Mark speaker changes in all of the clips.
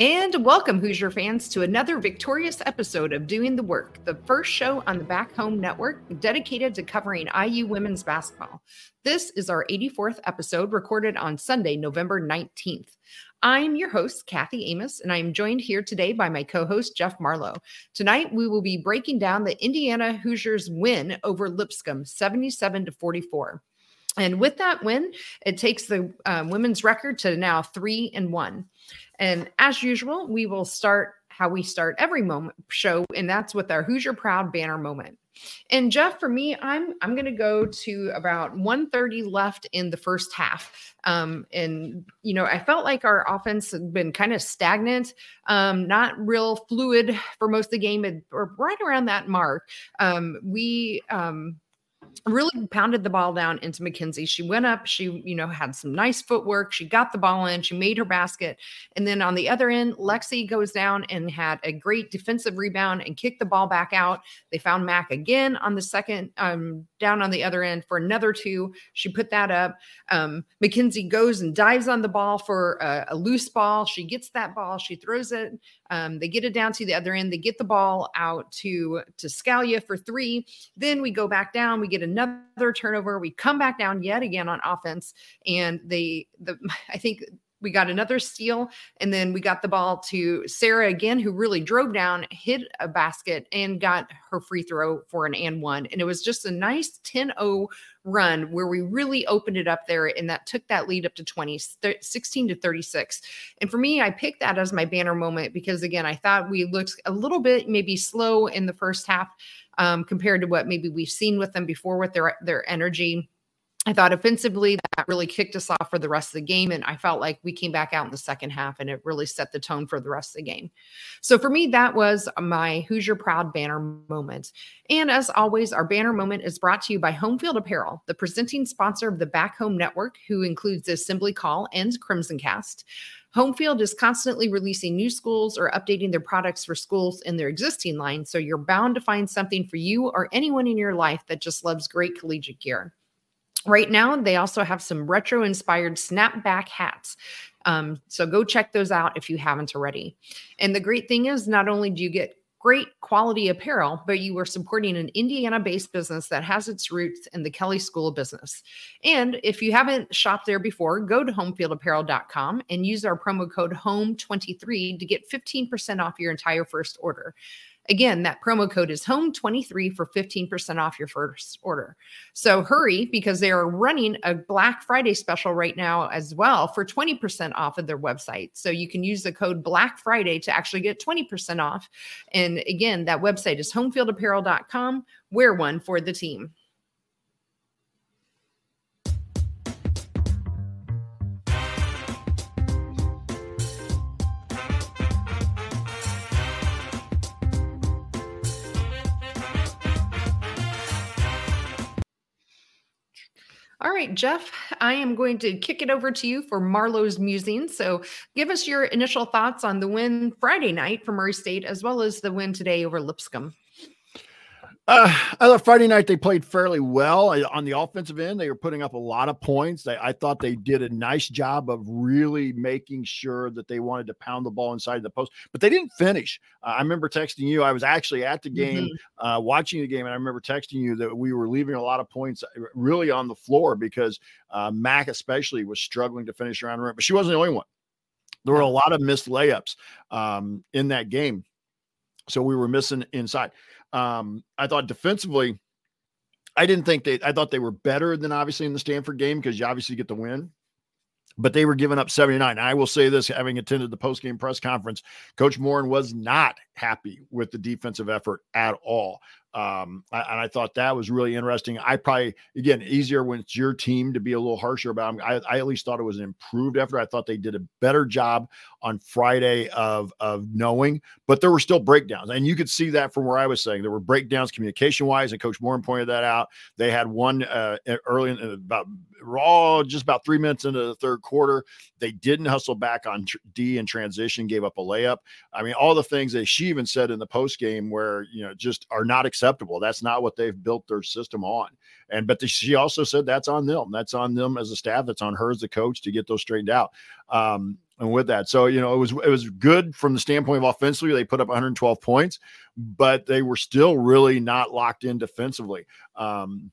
Speaker 1: And welcome, Hoosier fans, to another victorious episode of Doing the Work, the first show on the Back Home Network dedicated to covering IU women's basketball. This is our 84th episode, recorded on Sunday, November 19th. I'm your host, Kathy Amos, and I am joined here today by my co host, Jeff Marlow. Tonight, we will be breaking down the Indiana Hoosiers win over Lipscomb 77 to 44. And with that win, it takes the uh, women's record to now three and one. And as usual, we will start how we start every moment show, and that's with our Hoosier Proud banner moment. And Jeff, for me, I'm I'm going to go to about 130 left in the first half. Um, and you know, I felt like our offense had been kind of stagnant, um, not real fluid for most of the game, or right around that mark. Um, we um, really pounded the ball down into Mackenzie. She went up, she, you know, had some nice footwork. She got the ball in, she made her basket. And then on the other end, Lexi goes down and had a great defensive rebound and kicked the ball back out. They found Mac again on the second, um, down on the other end for another two. She put that up. Um, Mackenzie goes and dives on the ball for a, a loose ball. She gets that ball, she throws it um, they get it down to the other end. They get the ball out to to Scalia for three. Then we go back down. We get another turnover. We come back down yet again on offense, and they the I think we got another steal and then we got the ball to Sara again who really drove down hit a basket and got her free throw for an and one. And it was just a nice 10-0 run where we really opened it up there and that took that lead up to 20 16 to 36 and for me I picked that as my banner moment because again I thought we looked a little bit maybe slow in the first half um, compared to what maybe we've seen with them before with their their energy I thought offensively that really kicked us off for the rest of the game. And I felt like we came back out in the second half and it really set the tone for the rest of the game. So for me, that was my Hoosier Proud banner moment. And as always, our banner moment is brought to you by Homefield Apparel, the presenting sponsor of the Back Home Network, who includes the Assembly Call and Crimson Cast. Homefield is constantly releasing new schools or updating their products for schools in their existing line. So you're bound to find something for you or anyone in your life that just loves great collegiate gear. Right now, they also have some retro inspired snapback hats. Um, so go check those out if you haven't already. And the great thing is, not only do you get great quality apparel, but you are supporting an Indiana based business that has its roots in the Kelley School of Business. And if you haven't shopped there before, go to homefieldapparel.com and use our promo code HOME23 to get 15% off your entire first order. Again, that promo code is home23 for 15% off your first order. So hurry because they are running a Black Friday special right now as well for 20% off of their website. So you can use the code Black Friday to actually get 20% off. And again, that website is homefieldapparel.com. Wear one for the team. Right, Jeff, I am going to kick it over to you for Marlow's musing. So give us your initial thoughts on the win Friday night for Murray State, as well as the win today over Lipscomb.
Speaker 2: Uh, I thought Friday night they played fairly well on the offensive end. They were putting up a lot of points. They, I thought they did a nice job of really making sure that they wanted to pound the ball inside the post, but they didn't finish. Uh, I remember texting you. I was actually at the game, mm-hmm. uh, watching the game, and I remember texting you that we were leaving a lot of points uh, really on the floor because uh, Mac especially was struggling to finish around the rim. But she wasn't the only one. There were a lot of missed layups um, in that game, so we were missing inside. Um, I thought defensively, I didn't think they, I thought they were better than obviously in the Stanford game because you obviously get the win, but they were giving up 79. I will say this having attended the post game press conference, Coach Moren was not happy with the defensive effort at all. Um, and I thought that was really interesting. I probably, again, easier when it's your team to be a little harsher about them. I, I at least thought it was an improved effort. I thought they did a better job on Friday of, of knowing, but there were still breakdowns. And you could see that from where I was saying there were breakdowns communication wise. And Coach Moren pointed that out. They had one uh, early in about raw, just about three minutes into the third quarter. They didn't hustle back on D in transition, gave up a layup. I mean, all the things that she even said in the post game where, you know, just are not acceptable. That's not what they've built their system on. And but the, she also said that's on them. That's on them as a staff. That's on her as the coach to get those straightened out. Um, and with that. So, you know, it was it was good from the standpoint of offensively. They put up 112 points, but they were still really not locked in defensively. Um,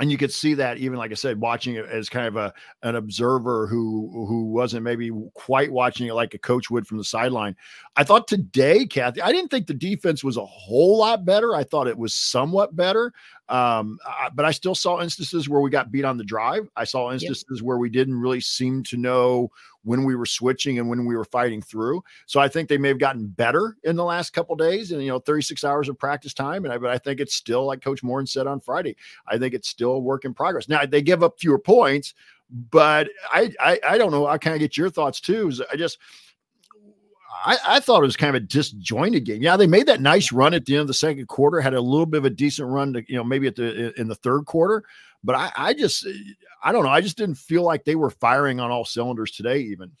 Speaker 2: and you could see that even like I said, watching it as kind of a an observer who who wasn't maybe quite watching it like a coach would from the sideline. I thought today, Kathy, I didn't think the defense was a whole lot better. I thought it was somewhat better. Um, I, but I still saw instances where we got beat on the drive. I saw instances yep. where we didn't really seem to know when we were switching and when we were fighting through. So I think they may have gotten better in the last couple days and you know 36 hours of practice time. And I, but I think it's still like Coach Moren said on Friday. I think it's still a work in progress. Now they give up fewer points, but I I, I don't know. I kind of get your thoughts too. I just I, I, thought it was kind of a disjointed game. Yeah, they made that nice run at the end of the second quarter, had a little bit of a decent run to, you know, maybe at the in the third quarter. But I, I just I don't know. I just didn't feel like they were firing on all cylinders today, even.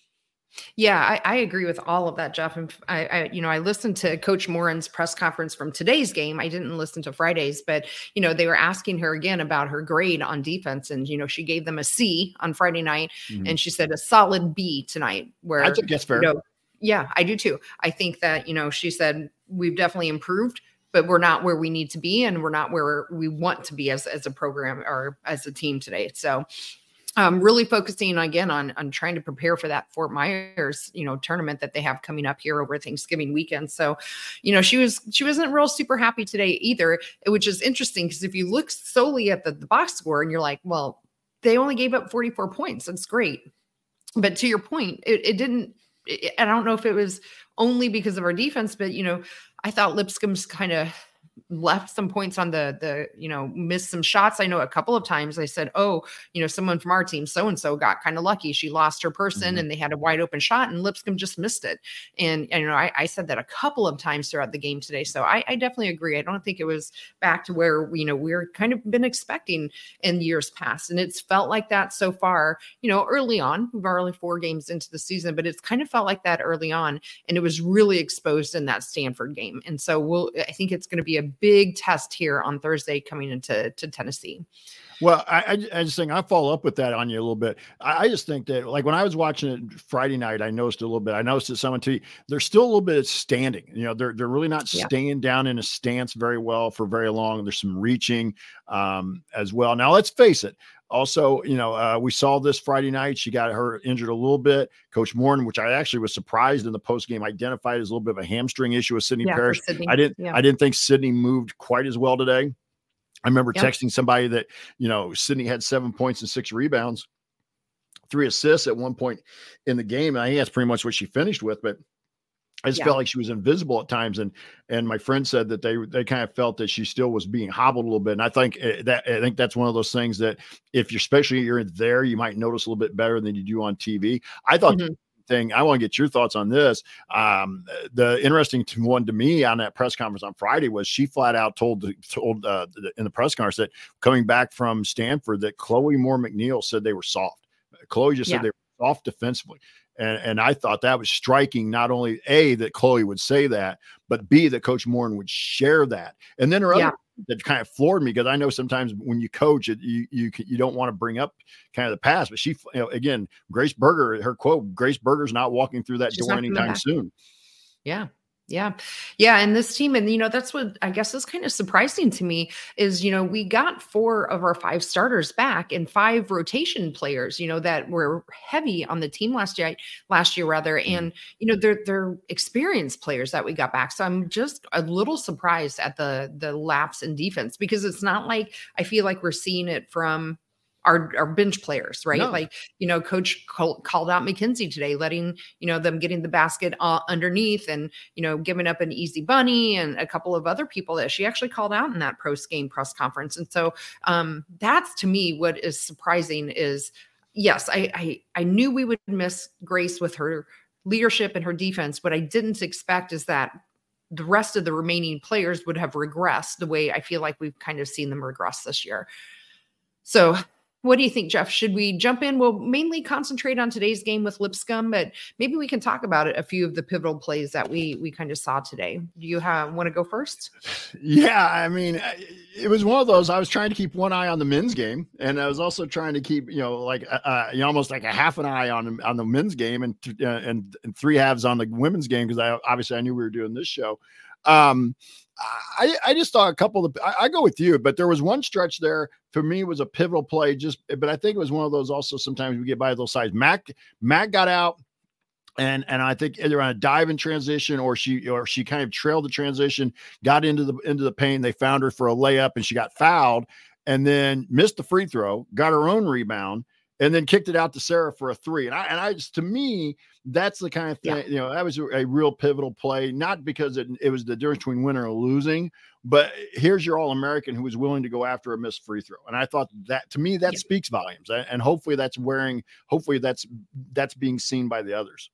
Speaker 1: Yeah, I, I, agree with all of that, Jeff. And I, I, you know, I listened to Coach Moren's press conference from today's game. I didn't listen to Friday's, but you know, they were asking her again about her grade on defense, and you know, she gave them a C on Friday night, mm-hmm. and she said a solid B tonight. Where
Speaker 2: I think that's fair.
Speaker 1: You know, yeah, I do too. I think that, you know, she said we've definitely improved, but we're not where we need to be and we're not where we want to be as, as a program or as a team today. So um, really focusing again on on trying to prepare for that Fort Myers, you know, tournament that they have coming up here over Thanksgiving weekend. So, you know, she was she wasn't real super happy today either, which is interesting because if you look solely at the, the box score and you're like, well, they only gave up 44 points. That's great. But to your point, it, it didn't I don't know if it was only because of our defense, but you know, I thought Lipscomb's kind of left some points on the the you know missed some shots. I know a couple of times i said oh you know someone from our team so and so got kind of lucky. She lost her person mm-hmm. and they had a wide open shot and lipscomb just missed it. And, and you know I, I, said that a couple of times throughout the game today. So I, I, definitely agree. I don't think it was back to where you know we're kind of been expecting in years past. And it's felt like that so far you know early on. We've only four games into the season but it's kind of felt like that early on. And it was really exposed in that stanford game. And so we'll i think it's going to be a big test here on Thursday coming into to Tennessee.
Speaker 2: Well, I, I just think I follow up with that on you a little bit. I, I, just think that, like when I was watching it Friday night, I noticed a little bit. I noticed that someone to they're still a little bit standing. You know, they're they're really not yeah. staying down in a stance very well for very long. There's some reaching um, as well. Now, let's face it also, you know, uh, we saw this Friday night. She got her injured a little bit. Coach Moren, which I actually was surprised in the post game, identified as a little bit of a hamstring issue with Sydney yeah, Parrish. Sydney. I didn't, yeah. I didn't think Sydney moved quite as well today. I remember yep. texting somebody that you know Sydney had seven points and six rebounds, three assists at one point in the game. And I think that's pretty much what she finished with. But I just yeah. felt like she was invisible at times, and and my friend said that they they kind of felt that she still was being hobbled a little bit. And I think eh, that I think that's one of those things that if you're especially you're there, you might notice a little bit better than you do on TV. I thought. Mm-hmm. Thing I want to get your thoughts on this. Um, the interesting one to me on that press conference on Friday was she flat out told told uh, in the press conference that coming back from Stanford that Chloe Moore McNeil said they were soft. Chloe just yeah. said they were soft defensively. And, and I thought that was striking. Not only a that Chloe would say that, but b that Coach Moren would share that. And then her other yeah. that kind of floored me because I know sometimes when you coach it, you you you don't want to bring up kind of the past. But she, you know, again, Grace Berger, her quote: "Grace Berger's not walking through that She's door anytime soon."
Speaker 1: Yeah, yeah. Yeah. And this team, and, you know, that's what I guess is kind of surprising to me is, you know, we got four of our five starters back and five rotation players, you know, that were heavy on the team last year, last year rather. Mm-hmm. And, you know, they're, they're experienced players that we got back. So I'm just a little surprised at the, the lapse in defense because it's not like I feel like we're seeing it from, our, our bench players, right? No. Like, you know, coach call, called out Mackenzie today, letting, you know, them getting the basket uh, underneath and, you know, giving up an easy bunny and a couple of other people that she actually called out in that post game press conference. And so um, that's to me what is surprising is yes, I, I, I knew we would miss Grace with her leadership and her defense. What I didn't expect is that the rest of the remaining players would have regressed the way I feel like we've kind of seen them regress this year. So What do you think, Jeff? Should we jump in? We'll mainly concentrate on today's game with Lipscomb, but maybe we can talk about it, a few of the pivotal plays that we we kind of saw today. Do you have want to go first?
Speaker 2: Yeah, I mean, it was one of those. I was trying to keep one eye on the men's game, and I was also trying to keep, you know, like uh, uh you almost like a half an eye on on the men's game, and uh, and, and three halves on the women's game because I obviously I knew we were doing this show. Um, I, I just thought a couple of I, I, go with you, but there was one stretch there for me was a pivotal play. Just but I think it was one of those also sometimes we get by those sides. Mac Mac got out and and I think either on a dive in transition or she or she kind of trailed the transition, got into the into the paint. They found her for a layup and she got fouled and then missed the free throw, got her own rebound and then kicked it out to Sara for a three. And I, and I just, to me, that's the kind of thing, yeah. you know, that was a, a, real pivotal play, not because it, it was the difference between winning or losing, but here's your All American who was willing to go after a missed free throw. And I thought that to me, that yeah. speaks volumes. And hopefully that's wearing, hopefully that's, that's being seen by the others.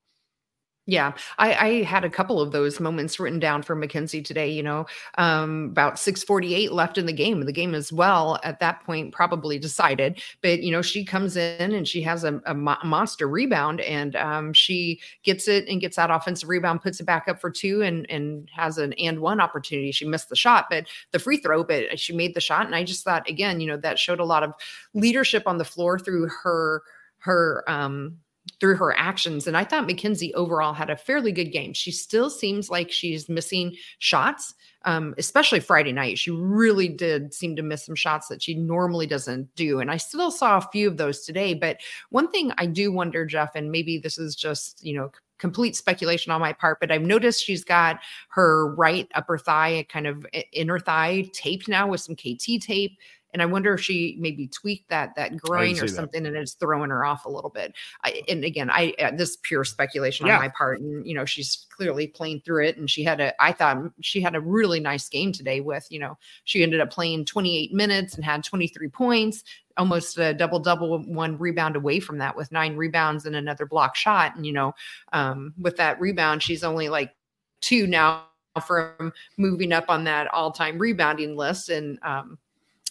Speaker 1: Yeah, I, I, had a couple of those moments written down for Mackenzie today. You know, um, about six forty eight left in the game. The game as well at that point probably decided. But you know, she comes in and she has a, a mo- monster rebound, and um, she gets it and gets that offensive rebound, puts it back up for two, and and has an and one opportunity. She missed the shot, but the free throw, but she made the shot. And I just thought again, you know, that showed a lot of leadership on the floor through her her um through her actions. And I thought Mackenzie overall had a fairly good game. She still seems like she's missing shots, um, especially Friday night. She really did seem to miss some shots that she normally doesn't do. And I still saw a few of those today. But one thing I do wonder, Jeff, and maybe this is just, you know, complete speculation on my part, but I've noticed she's got her right upper thigh, kind of inner thigh taped now with some KT tape and I wonder if she maybe tweaked that that groin or something, that. and it's throwing her off a little bit. I, and again, I uh, this pure speculation yeah. on my part, and you know she's clearly playing through it, and she had a I thought she had a really nice game today. With you know she ended up playing 28 minutes and had 23 points, almost a double double, one rebound away from that with nine rebounds and another block shot. And you know, um, with that rebound, she's only like two now from moving up on that all-time rebounding list and um,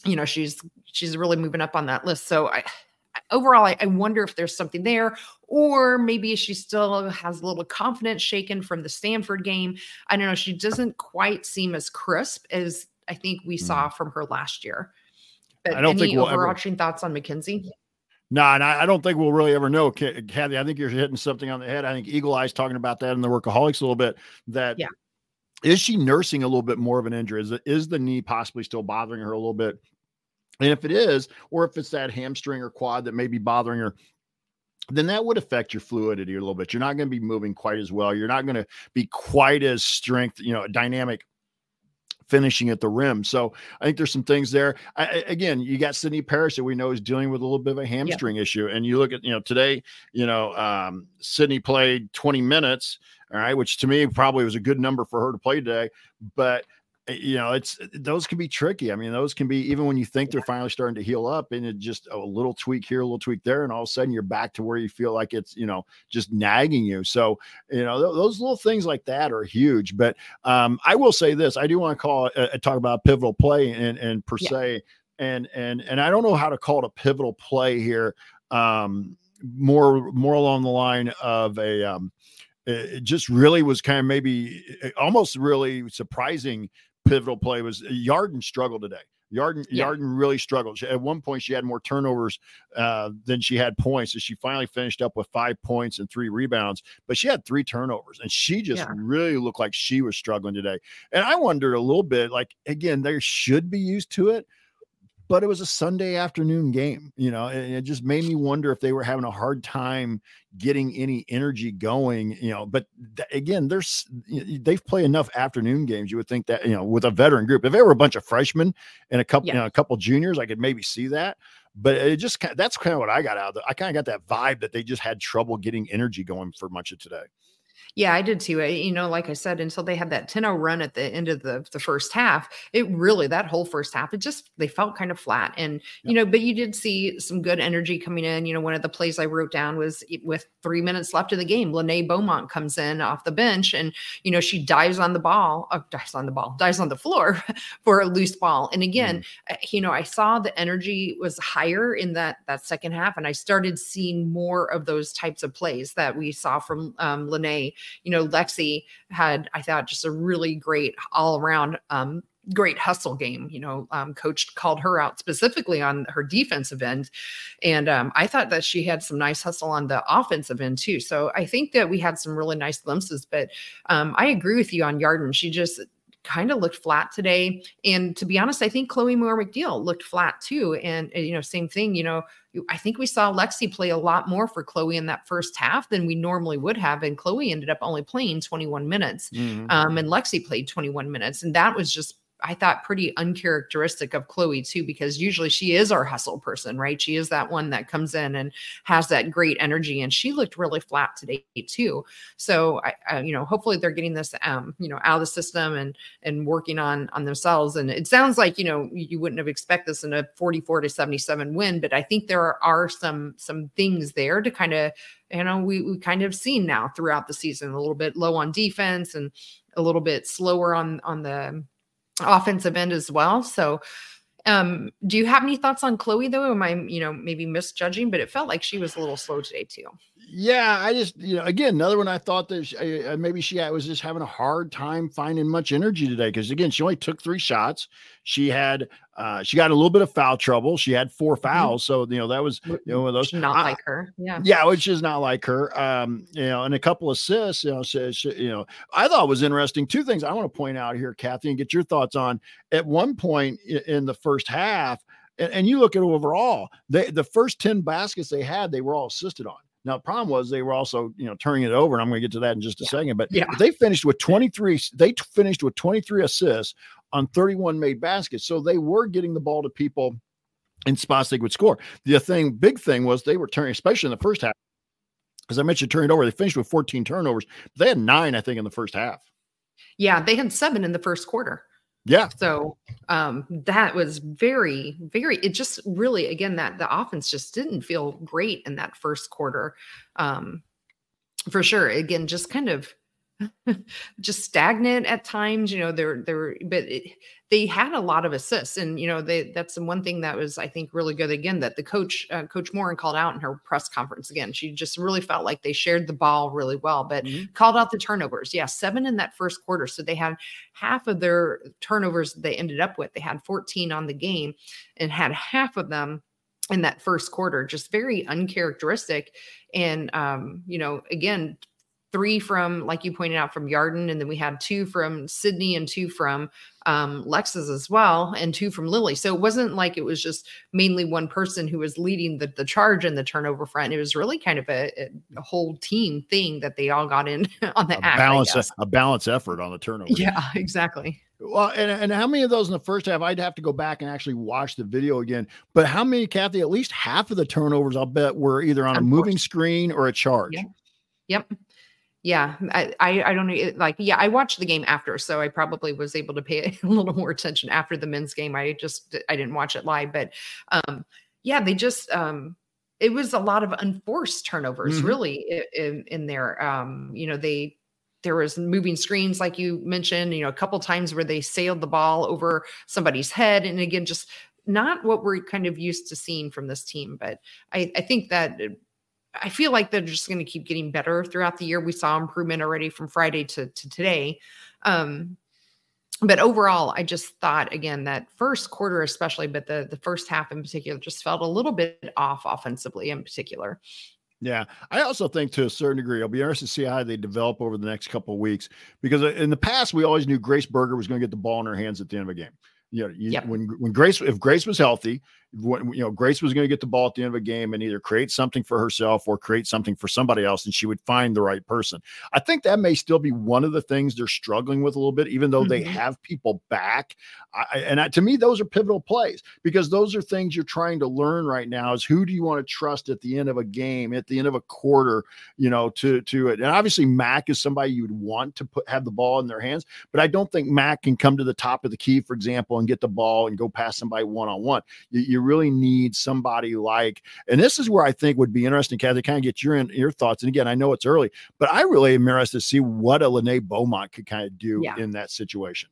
Speaker 1: you know she's she's really moving up on that list so i overall I, I, wonder if there's something there or maybe she still has a little confidence shaken from the stanford game i don't know she doesn't quite seem as crisp as i think we saw mm. from her last year but I don't any think we'll overarching ever... thoughts on mackenzie
Speaker 2: no, and I, I, don't think we'll really ever know, Kathy. I think you're hitting something on the head. I think Eagle Eye's talking about that in the workaholics a little bit. That yeah. is she nursing a little bit more of an injury? Is, is the knee possibly still bothering her a little bit? And if it is, or if it's that hamstring or quad that may be bothering her, then that would affect your fluidity a little bit. You're not going to be moving quite as well. You're not going to be quite as strength, you know, dynamic finishing at the rim. So I think there's some things there. I, again, you got Sydney Parrish that we know is dealing with a little bit of a hamstring yeah. issue. And you look at, you know, today, you know, um, Sydney played 20 minutes, all right, which to me probably was a good number for her to play today. But you know, it's eh, those can be tricky. I mean, those can be even when you think they're finally starting to heal up, and it just a little tweak here, a little tweak there, and all of a sudden you're back to where you feel like it's you know just nagging you. So you know th- those little things like that are huge. But um, I will say this: I do want to call uh, talk about pivotal play and and per yeah. se, and and and I don't know how to call it a pivotal play here. Um, more more along the line of a um, it just really was kind of maybe almost really surprising pivotal play was uh, Yarden struggled today. Yarden, yeah. Yarden really struggled. She, at one point, she had more turnovers uh, than she had points. So she finally finished up with five points and three rebounds, but she had three turnovers, and she just yeah. really looked like she was struggling today. And I wondered a little bit, like again, they should be used to it, but it was a Sunday afternoon game, you know, and it just made me wonder if they were having a hard time getting any energy going, you know. But th- again, there's they've played enough afternoon games. You would think that, you know, with a veteran group, if they were a bunch of freshmen and a couple, yeah. you know, a couple juniors, I could maybe see that. But it just that's kind of what I got out of it. I kind of got that vibe that they just had trouble getting energy going for much of today.
Speaker 1: Yeah, I did too. You know, like I said, until they had that 10-0 run at the end of the, the first half, it really that whole first half, it just they felt kind of flat. And, you know, but you did see some good energy coming in. You know, one of the plays I wrote down was with three minutes left in the game, Lenée Beaumont comes in off the bench and, you know, she dives on the ball, uh, dives on the ball, dives on the floor for a loose ball. And again, mm. you know, I saw the energy was higher in that that second half, and I started seeing more of those types of plays that we saw from um, Lenée you know, Lexi had, I thought, just a really great all around um, great hustle game. You know, um, coach called her out specifically on her defensive end. And um, I thought that she had some nice hustle on the offensive end too. So I think that we had some really nice glimpses. But um, I agree with you on Yarden. She just, kind of looked flat today. And to be honest, I think Chloe Moore McNeil looked flat too. And, you know, same thing, you know, I think we saw Lexi play a lot more for Chloe in that first half than we normally would have. And Chloe ended up only playing 21 minutes. Mm-hmm. Um, and Lexi played 21 minutes. And that was just I thought pretty uncharacteristic of Chloe too, because usually she is our hustle person, right? She is that one that comes in and has that great energy, and she looked really flat today too. So I, you know, hopefully they're getting this, um, you know, out of the system and and working on on themselves. And it sounds like you know you wouldn't have expected this in a 44 to 77 win, but I think there are some some things there to kind of you know we we kind of seen now throughout the season a little bit low on defense and a little bit slower on on the offensive end as well. So, um, do you have any thoughts on Chloe though? Am I, you know, maybe misjudging, but it felt like she was a little slow today too.
Speaker 2: Yeah, I just, you know, again, another one I thought that she, uh, maybe she was just having a hard time finding much energy today because, again, she only took three shots. She had, uh, she got a little bit of foul trouble. She had four mm-hmm. fouls. So, you know, that was, you know, those.
Speaker 1: Not I, like her. Yeah.
Speaker 2: Yeah, which is not like her. Um, you know, and a couple of assists, you know, so, she, you know, I thought was interesting. Two things I want to point out here, Kathy, and get your thoughts on. At one point in the first half, and, and you look at overall, they, the first 10 baskets they had, they were all assisted on. Now, the problem was they were also, you know, turning it over, and I'm going to get to that in just a yeah. second. But yeah. they finished with 23. They finished with 23 assists on 31 made baskets, so they were getting the ball to people in spots they would score. The thing, big thing was they were turning, especially in the first half. As I mentioned, turning it over, they finished with 14 turnovers. They had nine, I think, in the first half.
Speaker 1: Yeah, they had seven in the first quarter.
Speaker 2: Yeah.
Speaker 1: So um, that was very, very, it just really, again, that the offense just didn't feel great in that first quarter. Um, for sure. Again, just kind of just stagnant at times. You know, they're they're but it, they had a lot of assists, and you know, they that's the one thing that was I think really good. Again, that the coach uh, Coach Moren called out in her press conference. Again, she just really felt like they shared the ball really well, but mm-hmm. called out the turnovers. Yeah, seven in that first quarter, so they had half of their turnovers they ended up with. They had 14 on the game, and had half of them in that first quarter just very uncharacteristic and um you know again three from, like you pointed out, from Yarden, and then we had two from Sydney and two from um, Lexus as well, and two from Lilly. So it wasn't like it was just mainly one person who was leading the, the charge in the turnover front. It was really kind of a, a whole team thing that they all got in on the
Speaker 2: a
Speaker 1: act.
Speaker 2: Balance, a balance effort on the turnover.
Speaker 1: Yeah, exactly.
Speaker 2: Well, and, and how many of those in the first half? I'd have to go back and actually watch the video again. But how many, Kathy? At least half of the turnovers, I'll bet, were either on a moving screen or a charge.
Speaker 1: Yep. yep yeah I, I, I don't know like yeah i watched the game after so i probably was able to pay a little more attention after the men's game i just i didn't watch it live but um yeah they just um it was a lot of unforced turnovers mm-hmm. really in, in there um you know they there was moving screens like you mentioned you know a couple times where they sailed the ball over somebody's head and again just not what we're kind of used to seeing from this team but i i think that I feel like they're just going to keep getting better throughout the year. We saw improvement already from Friday to, to today. Um, but overall, I just thought again that first quarter, especially, but the the first half in particular, just felt a little bit off offensively in particular.
Speaker 2: Yeah, I also think to a certain degree, I'll be interested to see how they develop over the next couple of weeks because uh, in the past we always knew Grace Berger was going to get the ball in her hands at the end of a game. You know, you, yep. when when Grace if Grace was healthy, when, you know, Grace was going to get the ball at the end of a game and either create something for herself or create something for somebody else, and she would find the right person. I think that may still be one of the things they're struggling with a little bit, even though mm-hmm. they have people back. I, and I, to me, those are pivotal plays because those are things you're trying to learn right now. Is who do you want to trust at the end of a game, at the end of a quarter, you know, to to it. And obviously, Mac is somebody you would want to put have the ball in their hands, but I don't think Mac can come to the top of the key, for example, and get the ball and go past somebody one on one. You really need somebody like, and this is where I think would be interesting, Kathy, kind of get your your thoughts. And again, I know it's early, but I really am interested to see what a Lenée Beaumont could kind of do yeah. in that situation.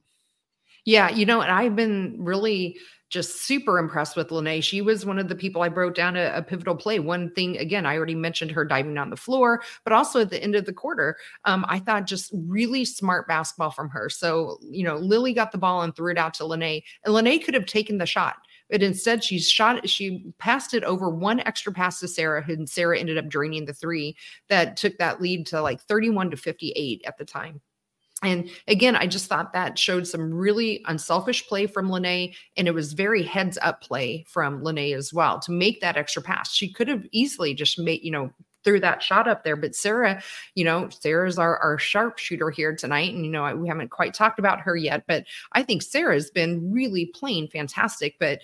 Speaker 1: Yeah, you know, and I've been really just super impressed with Lenée. She was one of the people I wrote down a, a, pivotal play. One thing, again, I already mentioned her diving on the floor, but also at the end of the quarter, um, I thought just really smart basketball from her. So, you know, Lilly got the ball and threw it out to Lenée, and Lenée could have taken the shot. But instead, she shot, she passed it over one extra pass to Sara, and Sara ended up draining the three that took that lead to like 31 to 58 at the time. And again, I just thought that showed some really unselfish play from Lenée, and it was very heads up play from Lenée as well to make that extra pass. She could have easily just made, you know, threw that shot up there. But Sara, you know, Sara's our, our sharpshooter here tonight. And, you know, we haven't quite talked about her yet, but I think Sara's been really playing fantastic. But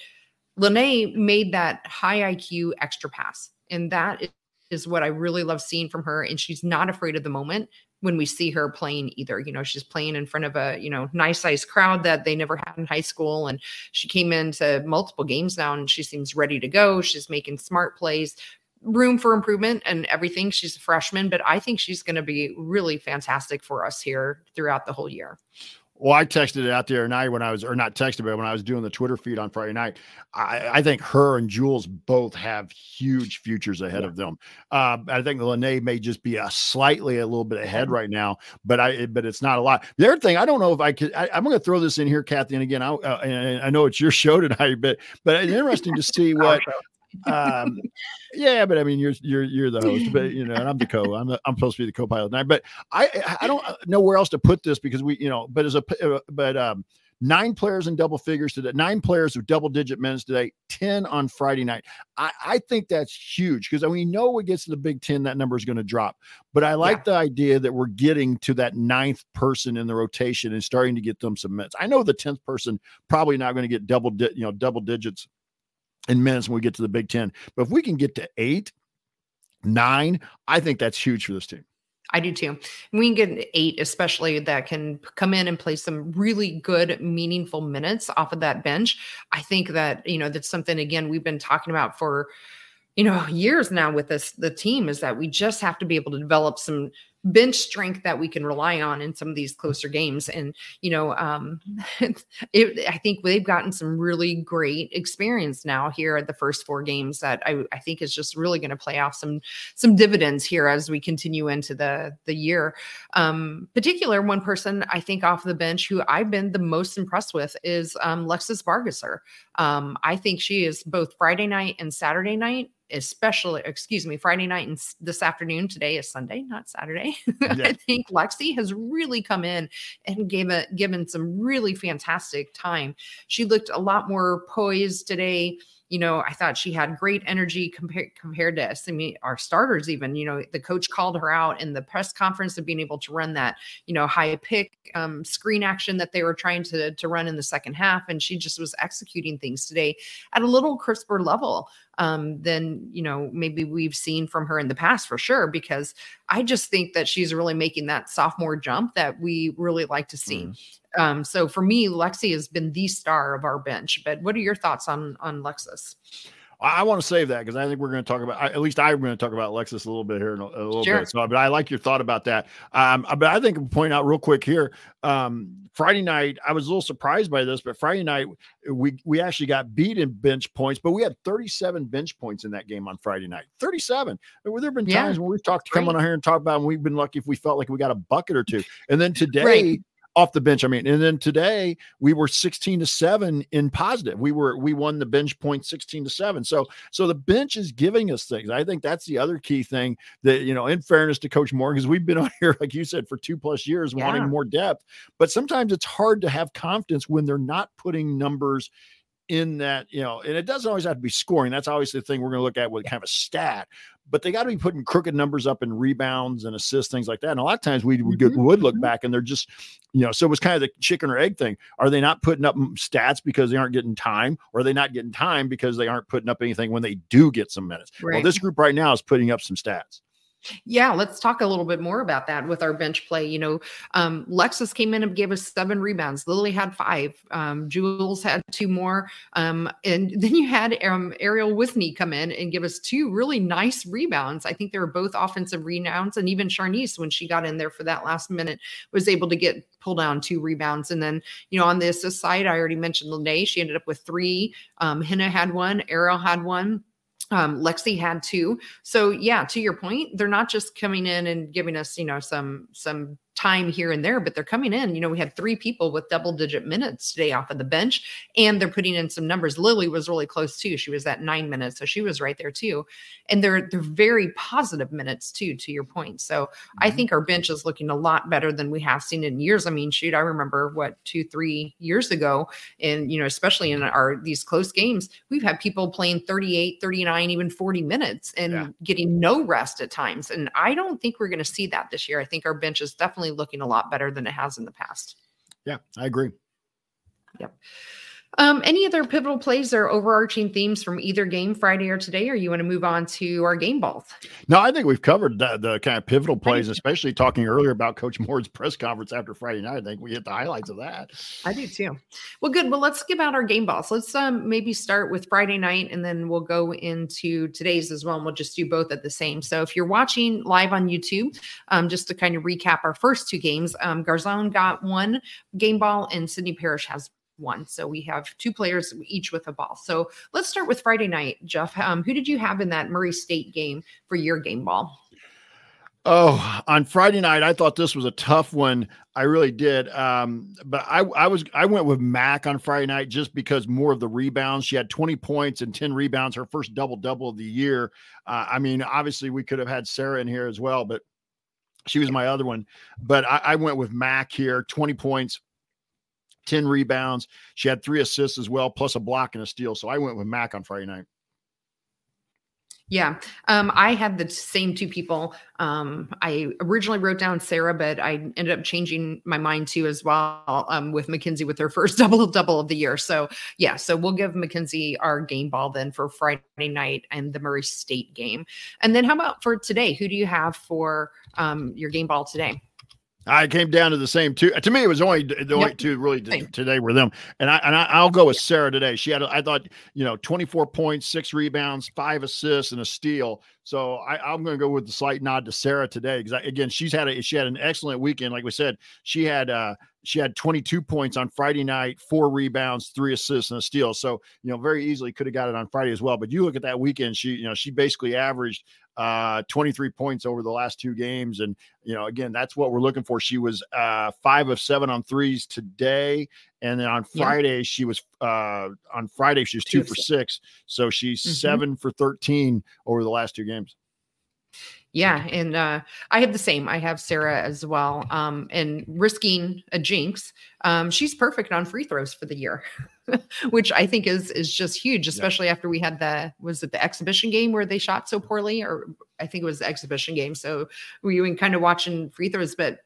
Speaker 1: Lenée made that high IQ extra pass. And that is what I really love seeing from her. And she's not afraid of the moment when we see her playing either. You know, she's playing in front of a, you know, nice sized crowd that they never had in high school. And she came into multiple games now and she seems ready to go. She's making smart plays, room for improvement and everything. She's a freshman, but I think she's going to be really fantastic for us here throughout the whole year.
Speaker 2: Well, I texted it out there tonight when I was, or not texted, but when I was doing the Twitter feed on Friday night. I, I think her and Jules both have huge futures ahead yeah. of them. Uh, I think Lenée may just be a slightly a little bit ahead right now, but I, but it's not a lot. The other thing, I don't know if I could. I, am going to throw this in here, Kathy, and again, I, uh, and I know it's your show tonight, but but it's interesting to see what um, yeah, but I mean, you're you're you're the host, but you know, and I'm the co. I'm the, I'm supposed to be the co-pilot tonight, but I I don't know where else to put this because we you know, but as a uh, but um nine players in double figures today, nine players with double digit minutes today, 10 on Friday night. I, I think that's huge because we know when it gets to the Big Ten, that number is going to drop. But I like yeah. the idea that we're getting to that ninth person in the rotation and starting to get them some minutes. I know the 10th person probably not going to get double, di- you know, double digits in minutes when we get to the Big Ten. But if we can get to eight, nine, I think that's huge for this team.
Speaker 1: I do too. We can get eight, especially that can come in and play some really good, meaningful minutes off of that bench. I think that, you know, that's something, again, we've been talking about for, you know, years now with this, the team is that we just have to be able to develop some bench strength that we can rely on in some of these closer games. And, you know, um, it, I think they've gotten some really great experience now here at the first four games that I, I think is just really going to play off some, some dividends here as we continue into the, the year. Um, particular one person I think off the bench who I've been the most impressed with is um, Lexus Bargesser. Um, I think she is both Friday night and Saturday night especially excuse me friday night and this afternoon today is sunday not saturday yeah. i think lexi has really come in and gave a given some really fantastic time she looked a lot more poised today you know, I thought she had great energy compared compared to I mean, our starters. Even you know, the coach called her out in the press conference of being able to run that you know high pick um, screen action that they were trying to to run in the second half, and she just was executing things today at a little crisper level um, than you know maybe we've seen from her in the past for sure. Because I just think that she's really making that sophomore jump that we really like to see. Mm. Um, so for me, Lexi has been the star of our bench. But what are your thoughts on on Lexus?
Speaker 2: I want to save that because I think we're going to talk about. At least I'm going to talk about Lexus a little bit here in a, a little sure. bit. So, but I like your thought about that. Um, uh, but I think I'll point out real quick here. Um, Friday night, I was a little surprised by this, but Friday night we we actually got beat in bench points, but we had 37 bench points in that game on Friday night. 37. There have been times yeah. when we've talked to come on here and talk about, and we've been lucky if we felt like we got a bucket or two. And then today. Right off the bench. I mean, and then today we were 16 to 7 in positive. We were we won the bench point 16 to 7. So so the bench is giving us things. I think that's the other key thing that you know, in fairness to Coach Morgan, because we've been on here, like you said, for two plus years yeah. wanting more depth. But sometimes it's hard to have confidence when they're not putting numbers in that, you know, and it doesn't always have to be scoring. That's always the thing we're going to look at with kind of a stat, but they got to be putting crooked numbers up in rebounds and assists, things like that. And a lot of times we would, mm-hmm. would look mm-hmm. back and they're just, you know, so it was kind of the chicken or egg thing. Are they not putting up stats because they aren't getting time, or are they not getting time because they aren't putting up anything when they do get some minutes? Right. Well, this group right now is putting up some stats.
Speaker 1: Yeah, let's talk a little bit more about that with our bench play. You know, um, Lexus came in and gave us seven rebounds. Lilly had five. Um, Jules had two more. Um, and then you had um, Arielle Wisne come in and give us two really nice rebounds. I think they were both offensive rebounds. And even Sharnecce, when she got in there for that last minute, was able to get pull down two rebounds. And then, you know, on the assist side, I already mentioned Lenée. She ended up with three. Um, Henna had one. Ariel had one um, Lexi had two. So yeah, to your point, they're not just coming in and giving us, you know, some some time here and there, but they're coming in. You know, we had three people with double digit minutes today off of the bench, and they're putting in some numbers. Lilly was really close too. She was at nine minutes, so she was right there too. And they're they're very positive minutes too, to your point. So mm-hmm. I think our bench is looking a lot better than we have seen in years. I mean, shoot, I remember what two, three years ago, and you know, especially in our these close games, we've had people playing 38, 39, even 40 minutes and yeah. getting no rest at times. And I don't think we're going to see that this year. I think our bench is definitely definitely looking a lot better than it has in the past.
Speaker 2: Yeah, I agree.
Speaker 1: Yep. Um, any other pivotal plays or overarching themes from either game Friday or today, or you want to move on to our game balls?
Speaker 2: No, I think we've covered the, the kind of pivotal plays, especially talking earlier about Coach Moore's press conference after Friday night. I think we hit the highlights of that.
Speaker 1: I do too. Well, good. Well, let's give out our game balls. Let's um, maybe start with Friday night, and then we'll go into today's as well, and we'll just do both at the same. So, if you're watching live on YouTube, um, just to kind of recap our first two games, um, Garzon got one game ball, and Sydney Parrish has one. So we have two players each with a ball. So let's start with Friday night, Jeff. Um, who did you have in that Murray State game for your game ball?
Speaker 2: Oh, on Friday night, I thought this was a tough one. I really did. Um, but I, I was I went with Mac on Friday night just because more of the rebounds. She had 20 points and 10 rebounds, her first double double of the year. Uh, I mean, obviously we could have had Sara in here as well, but she was my other one. But I, I went with Mac here, 20 points, 10 rebounds. She had three assists as well, plus a block and a steal. So I went with Mac on Friday night.
Speaker 1: Yeah. Um, I had the same two people. Um, I originally wrote down Sara, but I ended up changing my mind too as well um, with Mackenzie with her first double double of the year. So, yeah. So we'll give Mackenzie our game ball then for Friday night and the Murray State game. And then how about for today? Who do you have for um, your game ball today?
Speaker 2: I came down to the same two. To me, it was only the only yep. two really today were them. And I and I, will go with Sara today. She had I thought you know twenty four points, six rebounds, five assists, and a steal. So I, am going to go with the slight nod to Sara today because again she's had a she had an excellent weekend. Like we said, she had uh she had 22 points on Friday night, four rebounds, three assists, and a steal. So, you know, very easily could have got it on Friday as well. But you look at that weekend, she, you know, she basically averaged uh, 23 points over the last two games. And, you know, again, that's what we're looking for. She was uh, five of seven on threes today. And then on Friday, yeah. she was uh, on Friday, she was two, two for six. So she's mm-hmm. seven for 13 over the last two games.
Speaker 1: Yeah, and uh, I have the same. I have Sara as well. Um, and risking a jinx, um, she's perfect on free throws for the year, which I think is is just huge, especially yeah. after we had the was it the exhibition game where they shot so poorly, or I think it was the exhibition game. So we were kind of watching free throws, but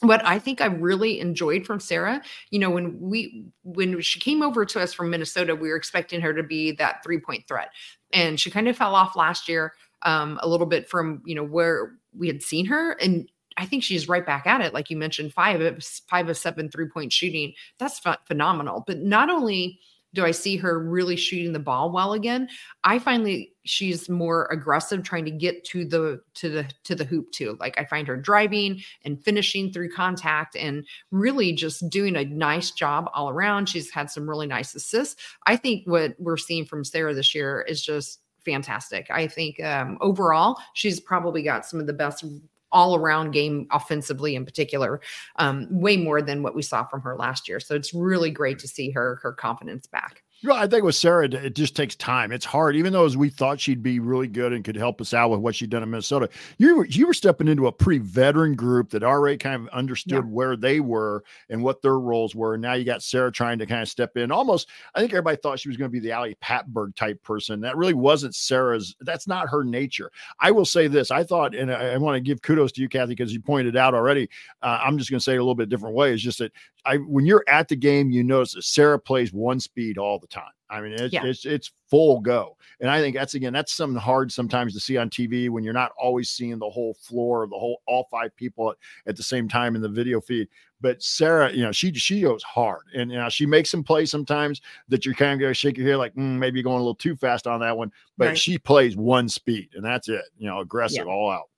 Speaker 1: what I think I really enjoyed from Sara, you know, when we when she came over to us from Minnesota, we were expecting her to be that three point threat, and she kind of fell off last year um, a little bit from you know where we had seen her and I think she's right back at it. Like you mentioned, five of five of seven three point shooting. That's ph- phenomenal. But not only do I see her really shooting the ball well again, I finally she's more aggressive trying to get to the to the to the hoop too. Like I find her driving and finishing through contact and really just doing a nice job all around. She's had some really nice assists. I think what we're seeing from Sara this year is just fantastic. I think um, overall, she's probably got some of the best all around game offensively in particular, um, way more than what we saw from her last year. So it's really great to see her her confidence back.
Speaker 2: Well, I think with Sara, it just takes time. It's hard, even though as we thought she'd be really good and could help us out with what she'd done in Minnesota. You were you were stepping into a pretty veteran group that already kind of understood yeah. where they were and what their roles were. And now you got Sara trying to kind of step in. Almost, I think everybody thought she was going to be the Ali Patberg type person. That really wasn't Sara's. That's not her nature. I will say this: I thought, and I, I want to give kudos to you, Kathy, because you pointed out already. Uh, I'm just going to say it a little bit different way. It's just that I, when you're at the game, you notice that Sara plays one speed all the time. I mean, it's, yeah. it's it's full go, and I think that's again that's something hard sometimes to see on TV when you're not always seeing the whole floor, of the whole all five people at, at the same time in the video feed. But Sara, you know, she she goes hard, and you know she makes some plays sometimes that you're kind of going to shake your head like mm, maybe going a little too fast on that one. But right. she plays one speed, and that's it. You know, aggressive yeah. all out.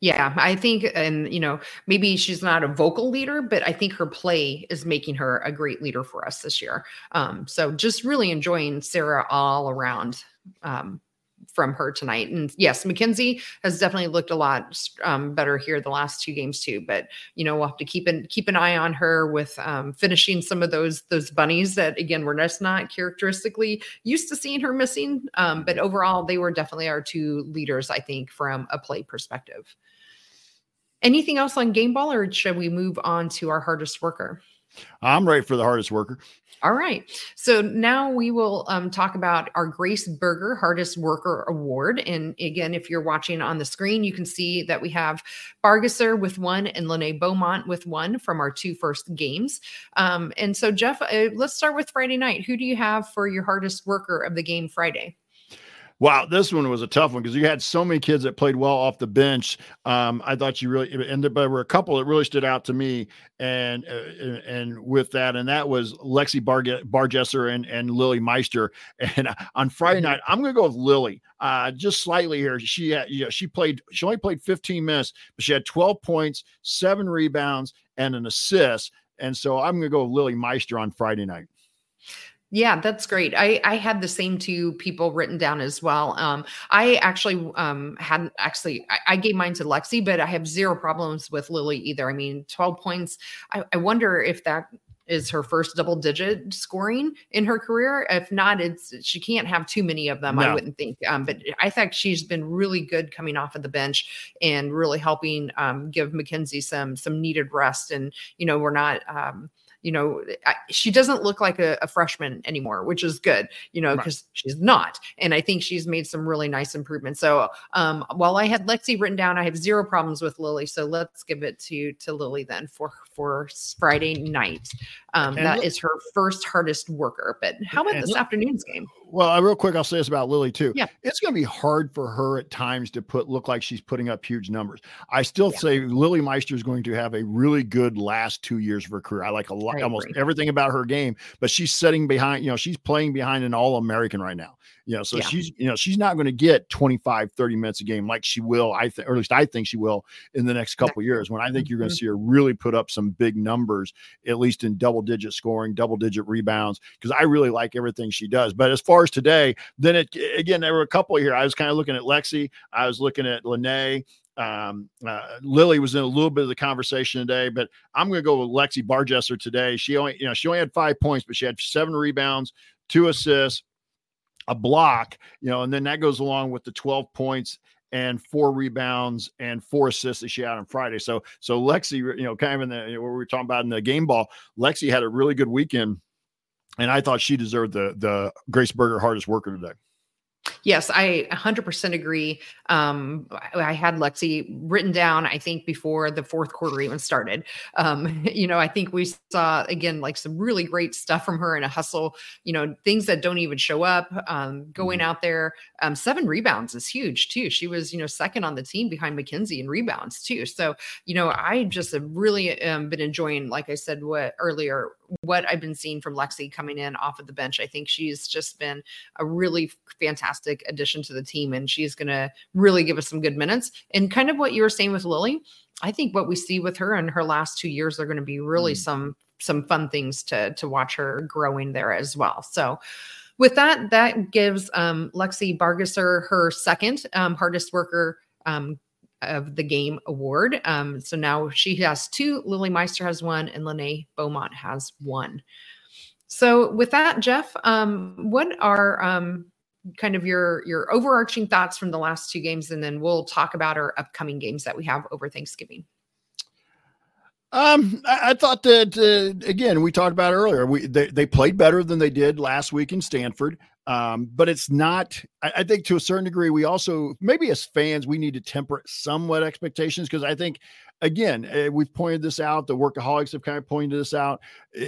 Speaker 1: Yeah, I think, and you know, maybe she's not a vocal leader, but I think her play is making her a great leader for us this year. Um, so just really enjoying Sara all around. Um, from her tonight. And yes, Mackenzie has definitely looked a lot um, better here the last two games too. But you know, we'll have to keep an keep an eye on her with um, finishing some of those those bunnies that again we're just not characteristically used to seeing her missing. Um, but overall, they were definitely our two leaders, I think, from a play perspective. Anything else on game ball, or should we move on to our hardest worker?
Speaker 2: I'm ready for the hardest worker.
Speaker 1: All right. So now we will um, talk about our Grace Berger Hardest Worker Award. And again, if you're watching on the screen, you can see that we have Bargesser with one and Lenée Beaumont with one from our two first games. Um, and so, Jeff, uh, let's start with Friday night. Who do you have for your hardest worker of the game Friday?
Speaker 2: Wow, this one was a tough one because you had so many kids that played well off the bench. Um, I thought you really, and there were a couple that really stood out to me, and uh, and with that, and that was Lexi Bar- Bargesser and and Lilly Meister. And on Friday night, I'm going to go with Lilly, uh, just slightly here. She had, you know, she played, she only played 15 minutes, but she had 12 points, seven rebounds, and an assist. And so I'm going to go with Lilly Meister on Friday night.
Speaker 1: Yeah, that's great. I I had the same two people written down as well. Um, I actually um had actually I, I, gave mine to Lexi, but I have zero problems with Lilly either. I mean, 12 points. I, I wonder if that is her first double digit scoring in her career. If not, it's she can't have too many of them, no. I wouldn't think. Um, but I think she's been really good coming off of the bench and really helping um, give Mackenzie some some needed rest. And you know, we're not um, you know, I, she doesn't look like a, a, freshman anymore, which is good, you know, because right. she's not. And I think she's made some really nice improvements. So um, while I had Lexi written down, I have zero problems with Lilly. So let's give it to to Lilly then for for Friday night. Um, that is her first hardest worker. But how about this afternoon's game?
Speaker 2: Well, uh, real quick, I'll say this about Lilly too. Yeah, it's going to be hard for her at times to put look like she's putting up huge numbers. I still yeah. say Lilly Meister is going to have a really good last two years of her career. I like a lot, almost everything about her game, but she's sitting behind. You know, she's playing behind an All American right now. You know, so yeah. she's, you know, she's not going to get 25, 30 minutes a game like she will, I think, or at least I think she will in the next couple years when I think you're going to mm-hmm. see her really put up some big numbers, at least in double digit scoring, double digit rebounds, because I really like everything she does. But as far as today, then it, again, there were a couple here. I was kind of looking at Lexi, I was looking at Lenée, um, uh, Lilly was in a little bit of the conversation today, but I'm going to go with Lexi Bargesser today. She only, you know, she only had five points, but she had seven rebounds, two assists, a block, you know, and then that goes along with the 12 points and four rebounds and four assists that she had on Friday. So, so Lexi, you know, kind of in the what we were talking about in the game ball, Lexi had a really good weekend, and I thought she deserved the the Grace Berger hardest worker today.
Speaker 1: Yes, I 100% agree. Um, I had Lexi written down, I think, before the fourth quarter even started. Um, you know, I think we saw, again, like some really great stuff from her in a hustle, you know, things that don't even show up, um, going mm-hmm. out there. Um, seven rebounds is huge, too. She was, you know, second on the team behind Mackenzie in rebounds, too. So, you know, I just have really um, been enjoying, like I said what earlier, what I've been seeing from Lexi coming in off of the bench. I think she's just been a really fantastic addition to the team, and she's going to really give us some good minutes. And kind of what you were saying with Lilly, I think what we see with her in her last two years are going to be really mm. some some fun things to to watch her growing there as well. So with that, that gives um, Lexi Bargesser her second um, hardest worker um, of the game award. Um, so now she has two. Lilly Meister has one, and Lenée Beaumont has one. So, with that, Jeff, um, what are um, kind of your your overarching thoughts from the last two games, and then we'll talk about our upcoming games that we have over Thanksgiving.
Speaker 2: Um, I, I thought that uh, again we talked about earlier. We they, they played better than they did last week in Stanford. Um, but it's not. I, I, think to a certain degree, we also maybe as fans we need to temper somewhat expectations because I think again uh, we've pointed this out. The workaholics have kind of pointed this out. Uh,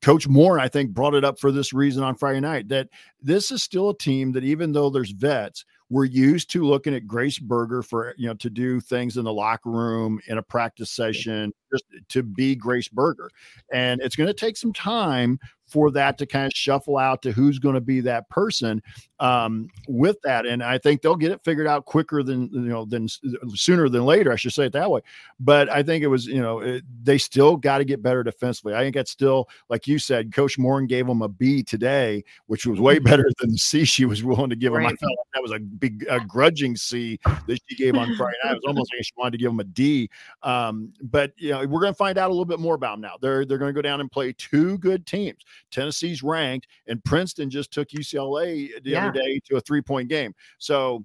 Speaker 2: Coach Moren, I think, brought it up for this reason on Friday night that this is still a team that even though there's vets, we're used to looking at Grace Berger for you know to do things in the locker room in a practice session just to be Grace Berger, and it's going to take some time for that to kind of shuffle out to who's going to be that person um, with that. And I think they'll get it figured out quicker than, you know, than sooner than later. I should say it that way. But I think it was, you know, it, they still got to get better defensively. I think that's still, like you said, Coach Moren gave them a B today, which was way better than the C she was willing to give right. them. I felt like that was a big, a grudging C that she gave on Friday. It was almost like she wanted to give them a D. Um, but, you know, we're going to find out a little bit more about them now. They're, they're going to go down and play two good teams. Tennessee's ranked, and Princeton just took UCLA the yeah. other day to a three point game. So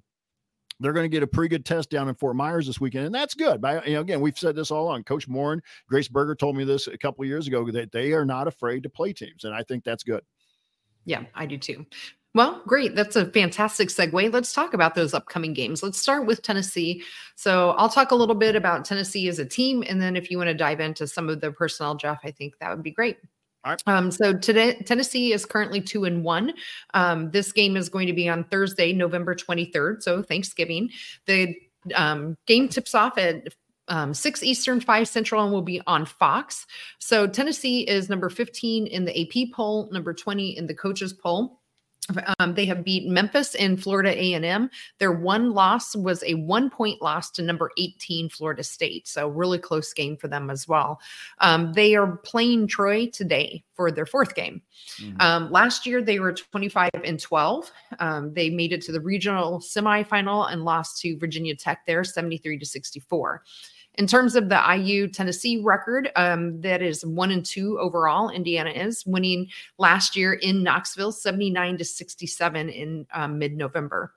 Speaker 2: they're going to get a pretty good test down in Fort Myers this weekend, and that's good. But you know, again, we've said this all along. Coach Moren, Grace Berger told me this a couple of years ago that they are not afraid to play teams, and I think that's good.
Speaker 1: Yeah, I do too. Well, great. That's a fantastic segue. Let's talk about those upcoming games. Let's start with Tennessee. So, I'll talk a little bit about Tennessee as a team. And then, if you want to dive into some of the personnel, Jeff, I think that would be great. Right. Um, so today, Tennessee is currently two and one. Um, this game is going to be on Thursday, November 23rd. So Thanksgiving. The um, game tips off at um, 6 Eastern, 5 Central, and will be on Fox. So Tennessee is number 15 in the AP poll, number 20 in the coaches poll. Um, they have beat Memphis and Florida A&M. Their one loss was a one point loss to number 18 Florida State. So really close game for them as well. Um, they are playing Troy today for their fourth game. Mm-hmm. Um, last year they were 25 and 12. Um, they made it to the regional semifinal and lost to Virginia Tech there 73 to 64. In terms of the IU Tennessee record, um, that is one and two overall. Indiana is winning last year in Knoxville, 79 to 67 in um, mid November.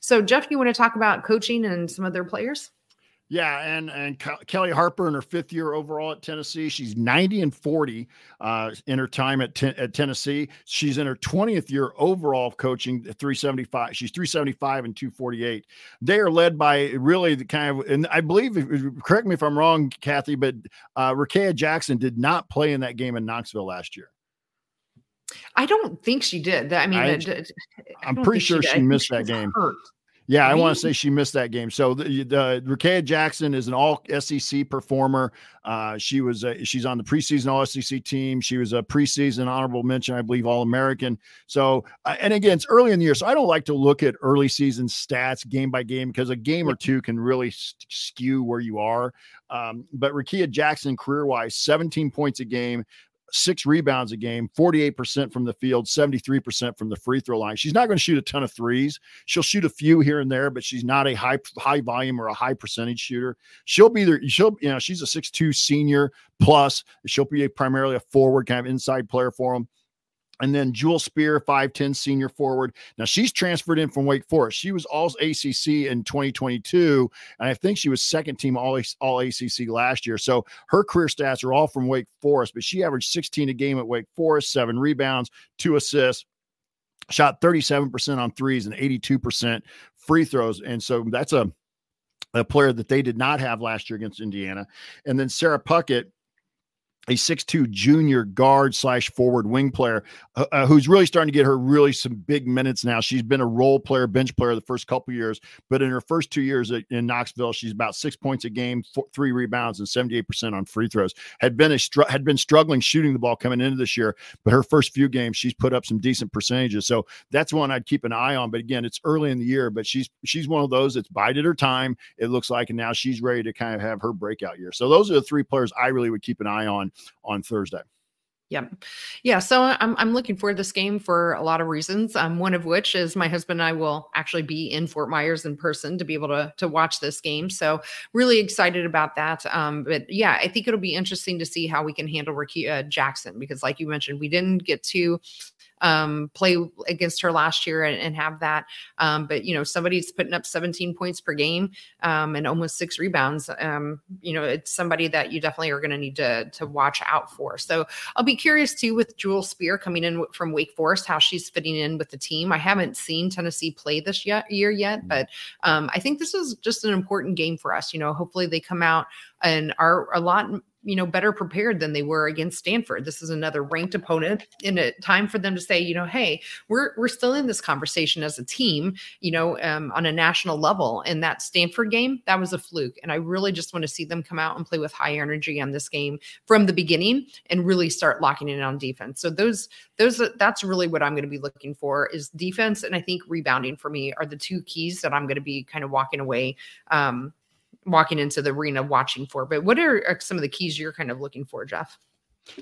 Speaker 1: So, Jeff, you want to talk about coaching and some of their players?
Speaker 2: Yeah, and and Kellie Harper in her fifth year overall at Tennessee, she's 90 and 40 uh, in her time at, ten, at Tennessee. She's in her 20th year overall of coaching, 375. She's 375 and 248. They are led by really the kind of, and I believe, correct me if I'm wrong, Kathy, but uh, Rickea Jackson did not play in that game in Knoxville last year.
Speaker 1: I don't think she did. I mean, I,
Speaker 2: am pretty sure she, she missed that game. Hurt. Yeah, I want to say she missed that game. So the, the Rickea Jackson is an all SEC performer. Uh, she was a, she's on the preseason All SEC team. She was a preseason honorable mention, I believe, All American. So uh, and again, it's early in the year, so I don't like to look at early season stats game by game because a game or two can really skew where you are. Um, but Rickea Jackson, career wise, 17 points a game, six rebounds a game, 48% from the field, 73% from the free throw line. She's not going to shoot a ton of threes. She'll shoot a few here and there, but she's not a high high volume or a high percentage shooter. She'll be there. She'll, you know, she's a six-two senior plus. She'll be a, primarily a forward kind of inside player for them. And then Jewel Spear, 5'10 senior forward. Now she's transferred in from Wake Forest. She was all ACC in 2022. And I think she was second team all, all ACC last year. So her career stats are all from Wake Forest, but she averaged 16 a game at Wake Forest, seven rebounds, two assists, shot 37% on threes and 82% free throws. And so that's a, a player that they did not have last year against Indiana. And then Sara Puckett a six-two junior guard slash forward wing player uh, uh, who's really starting to get her really some big minutes now. She's been a role player, bench player the first couple years, but in her first two years in Knoxville, she's about six points a game, four, three rebounds, and seventy-eight percent on free throws. Had been a had been struggling shooting the ball coming into this year, but her first few games, she's put up some decent percentages. So that's one I'd keep an eye on. But again, it's early in the year, but she's she's one of those that's bided her time. It looks like, and now she's ready to kind of have her breakout year. So those are the three players I really would keep an eye on on Thursday.
Speaker 1: Yep. Yeah. So I'm I'm looking forward to this game for a lot of reasons. Um, one of which is my husband and I will actually be in Fort Myers in person to be able to to watch this game. So really excited about that. Um, but yeah, I think it'll be interesting to see how we can handle Rickea Jackson because, like you mentioned, we didn't get to um, play against her last year and, and have that. Um, but you know, somebody's putting up 17 points per game um, and almost six rebounds. Um, you know, it's somebody that you definitely are going to need to to watch out for. So I'll be curious too with Jewel Spear coming in from Wake Forest, how she's fitting in with the team. I haven't seen Tennessee play this yet, year yet, mm. but um, I think this is just an important game for us. You know, hopefully they come out and are a lot you know better prepared than they were against Stanford. This is another ranked opponent in a time for them to say, you know, hey, we're we're still in this conversation as a team, you know, um, on a national level. And that Stanford game, that was a fluke. And I really just want to see them come out and play with high energy on this game from the beginning and really start locking in on defense. So those those that's really what I'm going to be looking for is defense and I think rebounding for me are the two keys that I'm going to be kind of walking away um, walking into the arena watching for. But what are, are some of the keys you're kind of looking for, Jeff?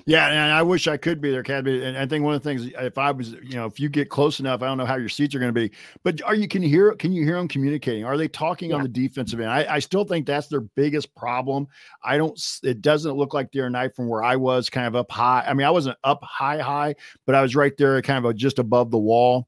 Speaker 2: Yeah, and I wish I could be there, Kathy. And I think one of the things, if I was, you know, if you get close enough, I don't know how your seats are going to be, but are you can you hear can you hear them communicating? Are they talking yeah. on the defensive end? I, I still think that's their biggest problem. I don't. It doesn't look like the other night from where I was, kind of up high. I mean, I wasn't up high high, but I was right there, kind of uh, just above the wall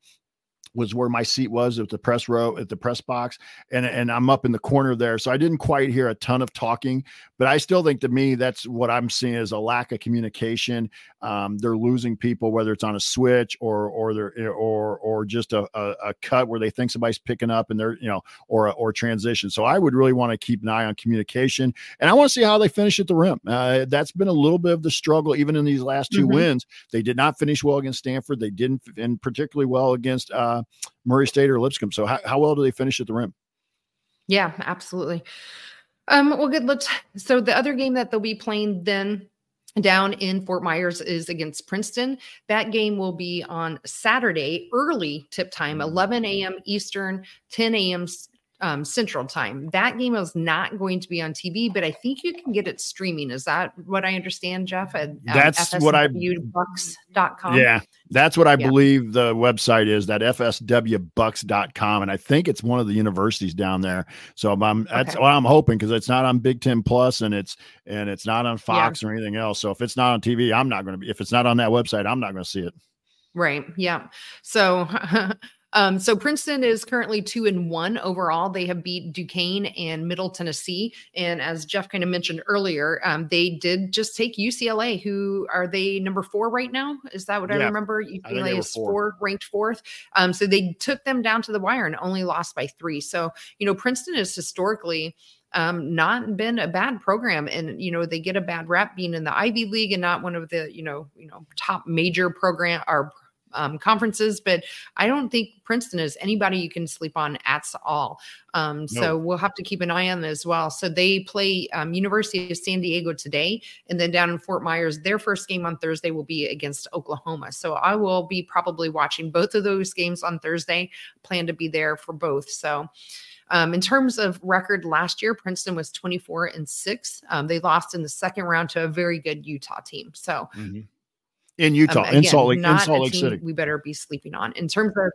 Speaker 2: was where my seat was at the press row at the press box and and I'm up in the corner there so I didn't quite hear a ton of talking but I still think to me that's what I'm seeing is a lack of communication. Um, they're losing people whether it's on a switch or or they're eh, or or just a, a, a, cut where they think somebody's picking up and they're you know or or transition so I would really want to keep an eye on communication and I want to see how they finish at the rim. Uh, that's been a little bit of the struggle even in these last 2 mm-hmm. wins. They did not finish well against Stanford. They didn't and particularly well against uh, Murray State or Lipscomb. So how, how well do they finish at the rim?
Speaker 1: Yeah, absolutely. Um, well, good. Let's. So the other game that they'll be playing then down in Fort Myers is against Princeton. That game will be on Saturday, early tip time, mm. 11 a.m. Eastern, 10 a.m um, Central Time. That game is not going to be on TV, but I think you can get it streaming. Is that what I understand, Jeff? At, um,
Speaker 2: that's what I
Speaker 1: bucks.com.
Speaker 2: Yeah, that's what I yeah. believe the website is that fswbucs.com. And I think it's one of the universities down there. So I'm that's okay. what I'm hoping because it's not on Big Ten Plus and it's and it's not on Fox yeah. or anything else. So if it's not on TV, I'm not going to be if it's not on that website, I'm not going to see it.
Speaker 1: Right. Yeah. So Um, so Princeton is currently two and one overall. They have beat Duquesne and Middle Tennessee. And as Jeff kind of mentioned earlier, um, they did just take UCLA, who are they number four right now? Is that what yeah. I remember? UCLA is four. four, ranked fourth. Um, so they took them down to the wire and only lost by three. So, you know, Princeton is historically um, not been a bad program and you know they get a bad rap being in the ivy league and not one of the you know you know top major program or um, conferences, but I don't think Princeton is anybody you can sleep on at all. Um, so we'll have to keep an eye on as well. So they play um, University of San Diego today, and then down in Fort Myers, their first game on Thursday will be against Oklahoma. So I will be probably watching both of those games on Thursday. Plan to be there for both. So. Um, in terms of record last year, Princeton was 24 and six. Um, they lost in the second round to a very good Utah team. So mm-hmm
Speaker 2: in Utah, um, again, in Salt Lake, in Salt Lake City.
Speaker 1: We better be sleeping on in terms of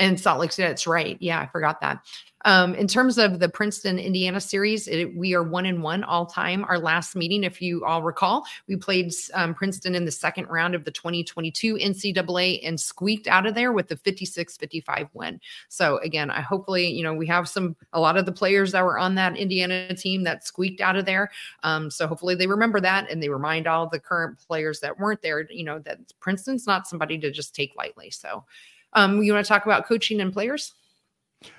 Speaker 1: and Salt Lake City. That's right. Yeah, I forgot that. Um, in terms of the Princeton Indiana series, it, we are one and one all time. Our last meeting, if you all recall, we played um, Princeton in the second round of the 2022 NCAA and squeaked out of there with the 56 55 win. So, again, I hopefully, you know, we have some, a lot of the players that were on that Indiana team that squeaked out of there. Um, so, hopefully, they remember that and they remind all the current players that weren't there, you know, that Princeton's not somebody to just take lightly. So, um, you want to talk about coaching and players?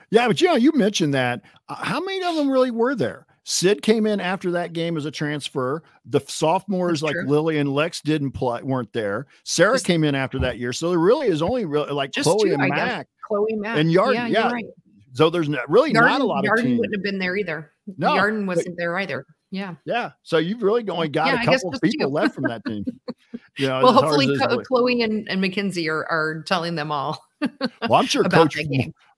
Speaker 2: Yeah, but yeah, you mentioned that. Uh, how many of them really were there? Sid came in after that game as a transfer. The sophomores like. Lilly and Lex didn't play, weren't there. Sara just, came in after that year, so there really is only really like Chloe two, and Mac,
Speaker 1: Chloe Mac,
Speaker 2: and Yard. Yeah, yeah. Right. so there's not, really Yarden, not a lot
Speaker 1: Yarden
Speaker 2: of teams.
Speaker 1: wouldn't have been there either. No, Yarden wasn't there either. Yeah.
Speaker 2: Yeah. So you've really only got yeah, a couple of people left from that team.
Speaker 1: You know, well, hopefully Chloe and, and Mackenzie are, are telling them all.
Speaker 2: well, I'm sure Coach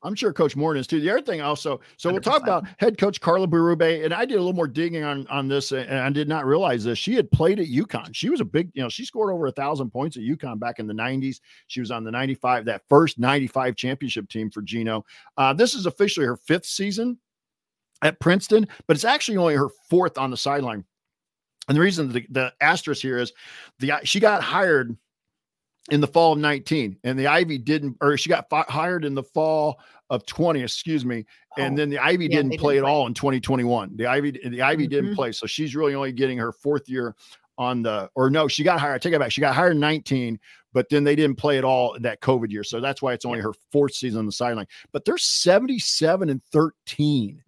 Speaker 2: I'm sure Coach Moren is too. The other thing also, so we will talk about head coach Carla Berube, and I did a little more digging on on this, and I did not realize this. She had played at UConn. She was a big, you know, she scored over a thousand points at UConn back in the 90s. She was on the 95, that first 95 championship team for Gino. Uh, this is officially her fifth season at Princeton, but it's actually only her fourth on the sideline. And the reason the, the asterisk here is the she got hired in the fall of 19 and the ivy didn't or she got fi- hired in the fall of 20 excuse me. And oh, then the ivy yeah, didn't play didn't at play. all in 2021 the ivy the ivy mm-hmm. didn't play. So she's really only getting her fourth year on the or no she got hired I take it back. She got hired in 19 but then they didn't play at all that covid year. So that's why it's only her fourth season on the sideline. But they're 77 and 13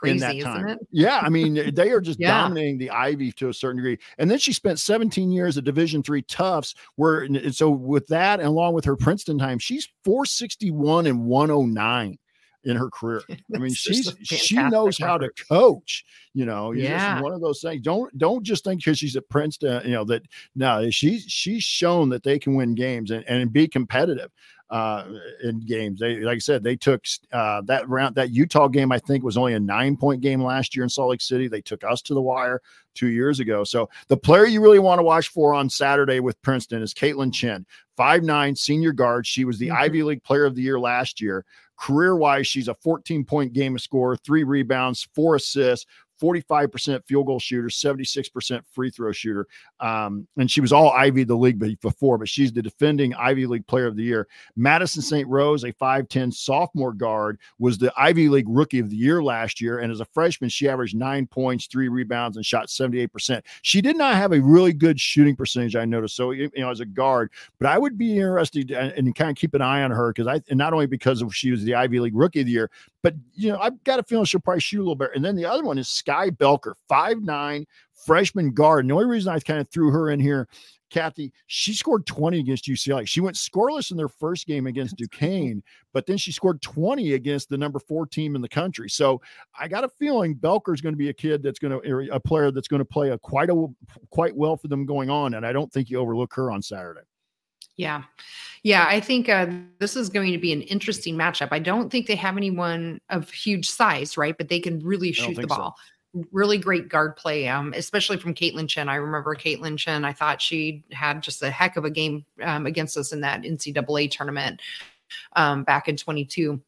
Speaker 1: crazy, in that time.
Speaker 2: Yeah, I mean, eh, they are just yeah. dominating the Ivy to a certain degree. And then she spent 17 years at Division three Tufts, where and so with that, and along with her Princeton time, she's 461 and 109 in her career. I mean, she's she knows how to coach. You know, yeah. one of those things. Don't don't just think because she's at Princeton, you know, that no, she's she's shown that they can win games and, and be competitive uh, in games. They, like I said, they took uh, that round. That Utah game, I think, was only a nine point game last year in Salt Lake City. They took us to the wire two years ago. So the player you really want to watch for on Saturday with Princeton is Kaitlyn Chen, five nine senior guard. She was the mm-hmm. Ivy League Player of the Year last year. Career wise, she's a 14 point game score, three rebounds, four assists, 45% field goal shooter, 76% free throw shooter. Um, and she was all Ivy the league before, but she's the defending Ivy League player of the year. Madison St. Rose, a 5'10 sophomore guard, was the Ivy League rookie of the year last year. And as a freshman, she averaged nine points, three rebounds, and shot 78%. She did not have a really good shooting percentage, I noticed. So, you know, as a guard, but I would be interested and, and kind of keep an eye on her because I, and not only because of she was the Ivy League rookie of the year, but, you know, I've got a feeling she'll probably shoot a little bit. And then the other one is Skye Belker, five nine freshman guard. And the only reason I kind of threw her in here, Kathy, she scored 20 against UCLA. She went scoreless in their first game against Duquesne, but then she scored 20 against the number four team in the country. So I got a feeling Belker's going to be a kid that's going to a player that's going to play a quite a quite well for them going on. And I don't think you overlook her on Saturday.
Speaker 1: Yeah. Yeah, I think uh, this is going to be an interesting matchup. I don't think they have anyone of huge size, right? But they can really shoot the ball. So really great guard play, um, especially from Kaitlyn Chen. I remember Kaitlyn Chen. I thought she had just a heck of a game um, against us in that NCAA tournament um, back in 22.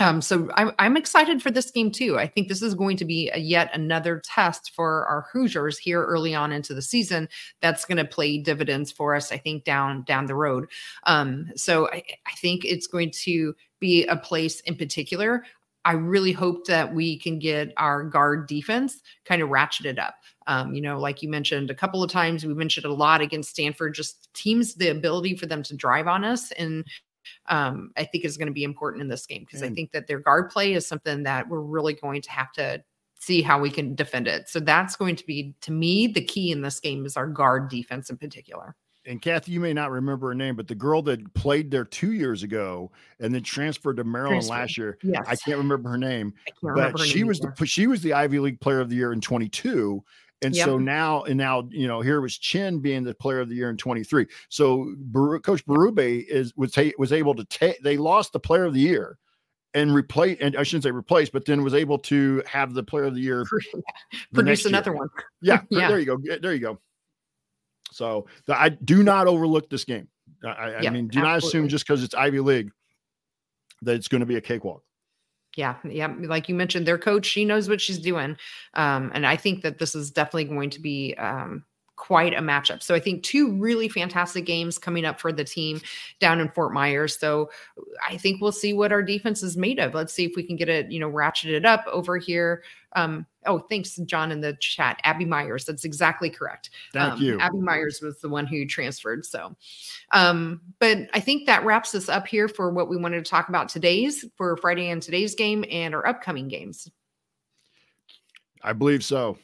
Speaker 1: Um, so I'm, I'm excited for this game too. I think this is going to be a yet another test for our Hoosiers here early on into the season. That's going to play dividends for us, I think, down down the road. Um, so I, I think it's going to be a place in particular I really hope that we can get our guard defense kind of ratcheted up. Um, you know, like you mentioned a couple of times, we mentioned a lot against Stanford, just teams, the ability for them to drive on us. And um, I think is going to be important in this game because I think that their guard play is something that we're really going to have to see how we can defend it. So that's going to be, to me, the key in this game is our guard defense in particular
Speaker 2: and Kathy, you may not remember her name, but the girl that played there two years ago and then transferred to Maryland transferred. last year. Yes. I can't remember her name, but she was either. the she was the Ivy League Player of the Year in 22. And yep. so now, and now, you know, here was Chen being the player of the year in 23. So Bar- Coach Berube is was ta- was able to take. They lost the player of the year, and replace. And I shouldn't say replace, but then was able to have the player of the year
Speaker 1: produce another year. one.
Speaker 2: Yeah, yeah, there you go. There you go. So the, I do not overlook this game. I, I mean, do absolutely. not assume just because it's Ivy League that it's going to be a cakewalk.
Speaker 1: Yeah, yeah. Like you mentioned, their coach, she knows what she's doing, um, and I think that this is definitely going to be um, quite a matchup. So I think two really fantastic games coming up for the team down in Fort Myers. So I think we'll see what our defense is made of. Let's see if we can get it, you know, ratcheted up over here. Um, oh, thanks, John, in the chat. Abby Meyers. That's exactly correct.
Speaker 2: Thank um, you.
Speaker 1: Abby Meyers was the one who transferred. So, um, but I think that wraps us up here for what we wanted to talk about today's for Friday and today's game and our upcoming games.
Speaker 2: I believe so.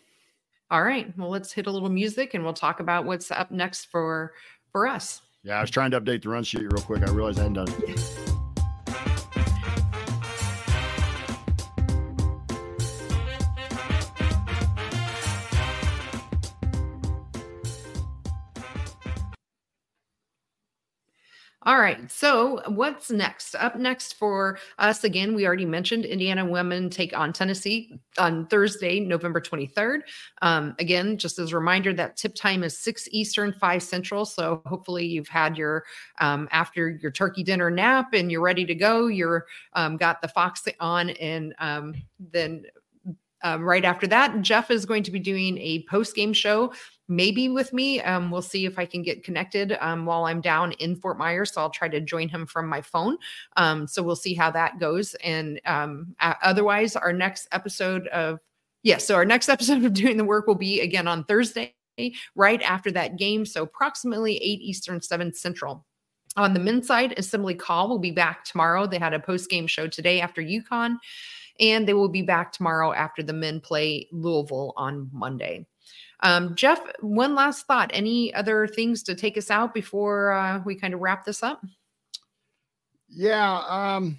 Speaker 1: All right. Well, let's hit a little music and we'll talk about what's up next for for us.
Speaker 2: Yeah, I was trying to update the run sheet real quick. I realized I hadn't done it.
Speaker 1: All right. So, what's next? Up next for us again, we already mentioned Indiana women take on Tennessee on Thursday, November 23rd. Um, again, just as a reminder, that tip time is 6 Eastern, 5 Central. So, hopefully, you've had your um, after your turkey dinner nap and you're ready to go. You're um, got the Fox on, and um, then um, right after that, Jeff is going to be doing a post game show maybe with me. Um, we'll see if I can get connected um, while I'm down in Fort Myers. So I'll try to join him from my phone. Um, so we'll see how that goes. And um, otherwise, our next episode of, yes, yeah, so our next episode of Doing the Work will be again on Thursday, right after that game. So approximately 8 Eastern, 7 Central. On the men's side, Assembly Call will be back tomorrow. They had a post game show today after UConn, and they will be back tomorrow after the men play Louisville on Monday. Um, Jeff, one last thought. Any other things to take us out before uh, we kind of wrap this up?
Speaker 2: Yeah. Um,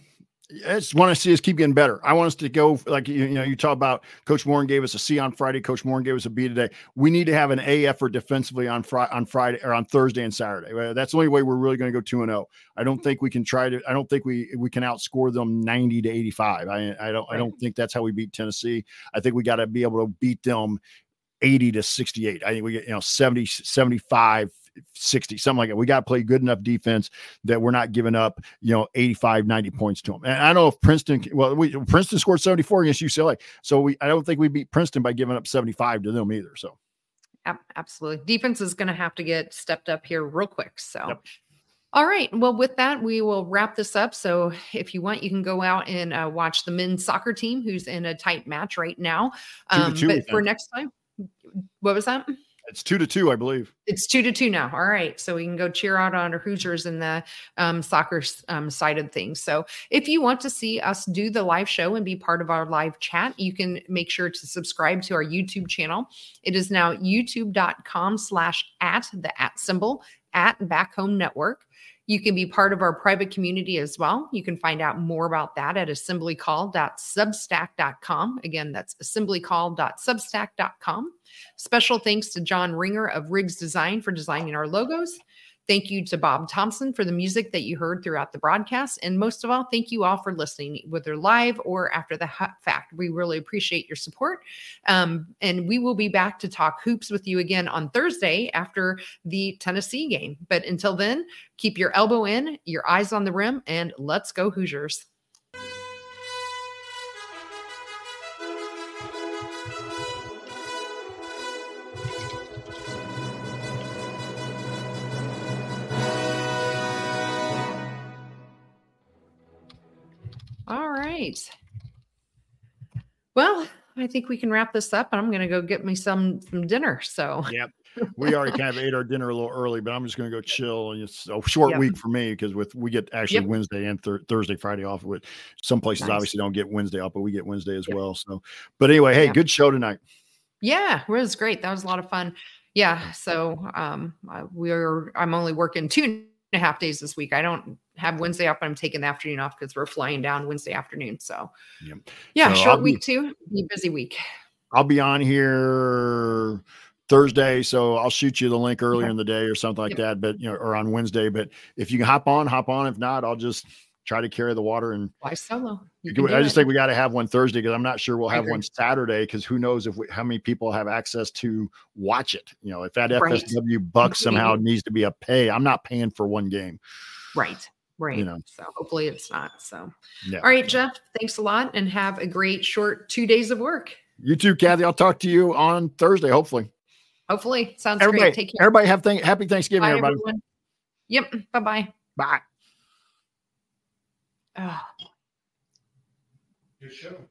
Speaker 2: I just want to see us keep getting better. I want us to go like you, you know you talk about. Coach Moren gave us a C on Friday. Coach Moren gave us a B today. We need to have an A effort defensively on Friday, on Friday or on Thursday and Saturday. That's the only way we're really going to go two and zero. Oh. I don't think we can try to. I don't think we we can outscore them ninety to eighty five. I I don't I don't think that's how we beat Tennessee. I think we got to be able to beat them 80 to 68. I think we get, you know, 70, 75, 60, something like that. We got to play good enough defense that we're not giving up, you know, 85, 90 points to them. And I don't know if Princeton, well, we, Princeton scored 74 against UCLA. So we, I don't think we beat Princeton by giving up 75 to them either. So,
Speaker 1: absolutely. Defense is going to have to get stepped up here real quick. So, yep. All right. Well, with that, we will wrap this up. So, if you want, you can go out and uh, watch the men's soccer team, who's in a tight match right now. Um, but for next time, what was that?
Speaker 2: It's two to two, I believe.
Speaker 1: It's two to two now. All right. So we can go cheer out on our Hoosiers in the um, soccer um, side of things. So if you want to see us do the live show and be part of our live chat, you can make sure to subscribe to our YouTube channel. It is now youtube.com slash at the at symbol at back home network. You can be part of our private community as well. You can find out more about that at assemblycall.substack.com. Again, that's assemblycall.substack.com. Special thanks to John Ringer of Riggs Design for designing our logos. Thank you to Bob Thompson for the music that you heard throughout the broadcast. And most of all, thank you all for listening, whether live or after the fact. We really appreciate your support. Um, and we will be back to talk hoops with you again on Thursday after the Tennessee game. But until then, keep your elbow in, your eyes on the rim, and let's go, Hoosiers. Right. Well, I think we can wrap this up. I'm going to go get me some some dinner. So,
Speaker 2: yep. We already kind of ate our dinner a little early, but I'm just going to go chill. And it's a short yep. week for me because with we get actually yep. Wednesday and th- Thursday, Friday off. With some places nice. obviously don't get Wednesday off, but we get Wednesday as yep. well. So, but anyway, hey, good show tonight.
Speaker 1: Yeah, it was great. That was a lot of fun. Yeah. So, um, we're I'm only working two and a half days this week. I don't have Wednesday off, but I'm taking the afternoon off because we're flying down Wednesday afternoon. So, yep. yeah, so short I'll week be, too. Be busy week.
Speaker 2: I'll be on here Thursday, so I'll shoot you the link earlier okay. in the day or something like yep. that. But you know, or on Wednesday. But if you can hop on, hop on. If not, I'll just try to carry the water and
Speaker 1: why solo. I
Speaker 2: just it. think we got to have one Thursday because I'm not sure we'll have one Saturday because who knows if we, how many people have access to watch it. You know, if that right. FSW buck somehow needs to be a pay, I'm not paying for one game.
Speaker 1: Right. Right. You know. So hopefully it's not. So, yeah. all right, Jeff, thanks a lot and have a great short two days of work.
Speaker 2: You too, Kathy. I'll talk to you on Thursday, hopefully.
Speaker 1: Hopefully. Sounds
Speaker 2: everybody,
Speaker 1: great. Take
Speaker 2: care. Everybody have th- happy Thanksgiving, Bye, everybody. Everyone.
Speaker 1: Yep. Bye-bye.
Speaker 2: Bye. Oh. Good show.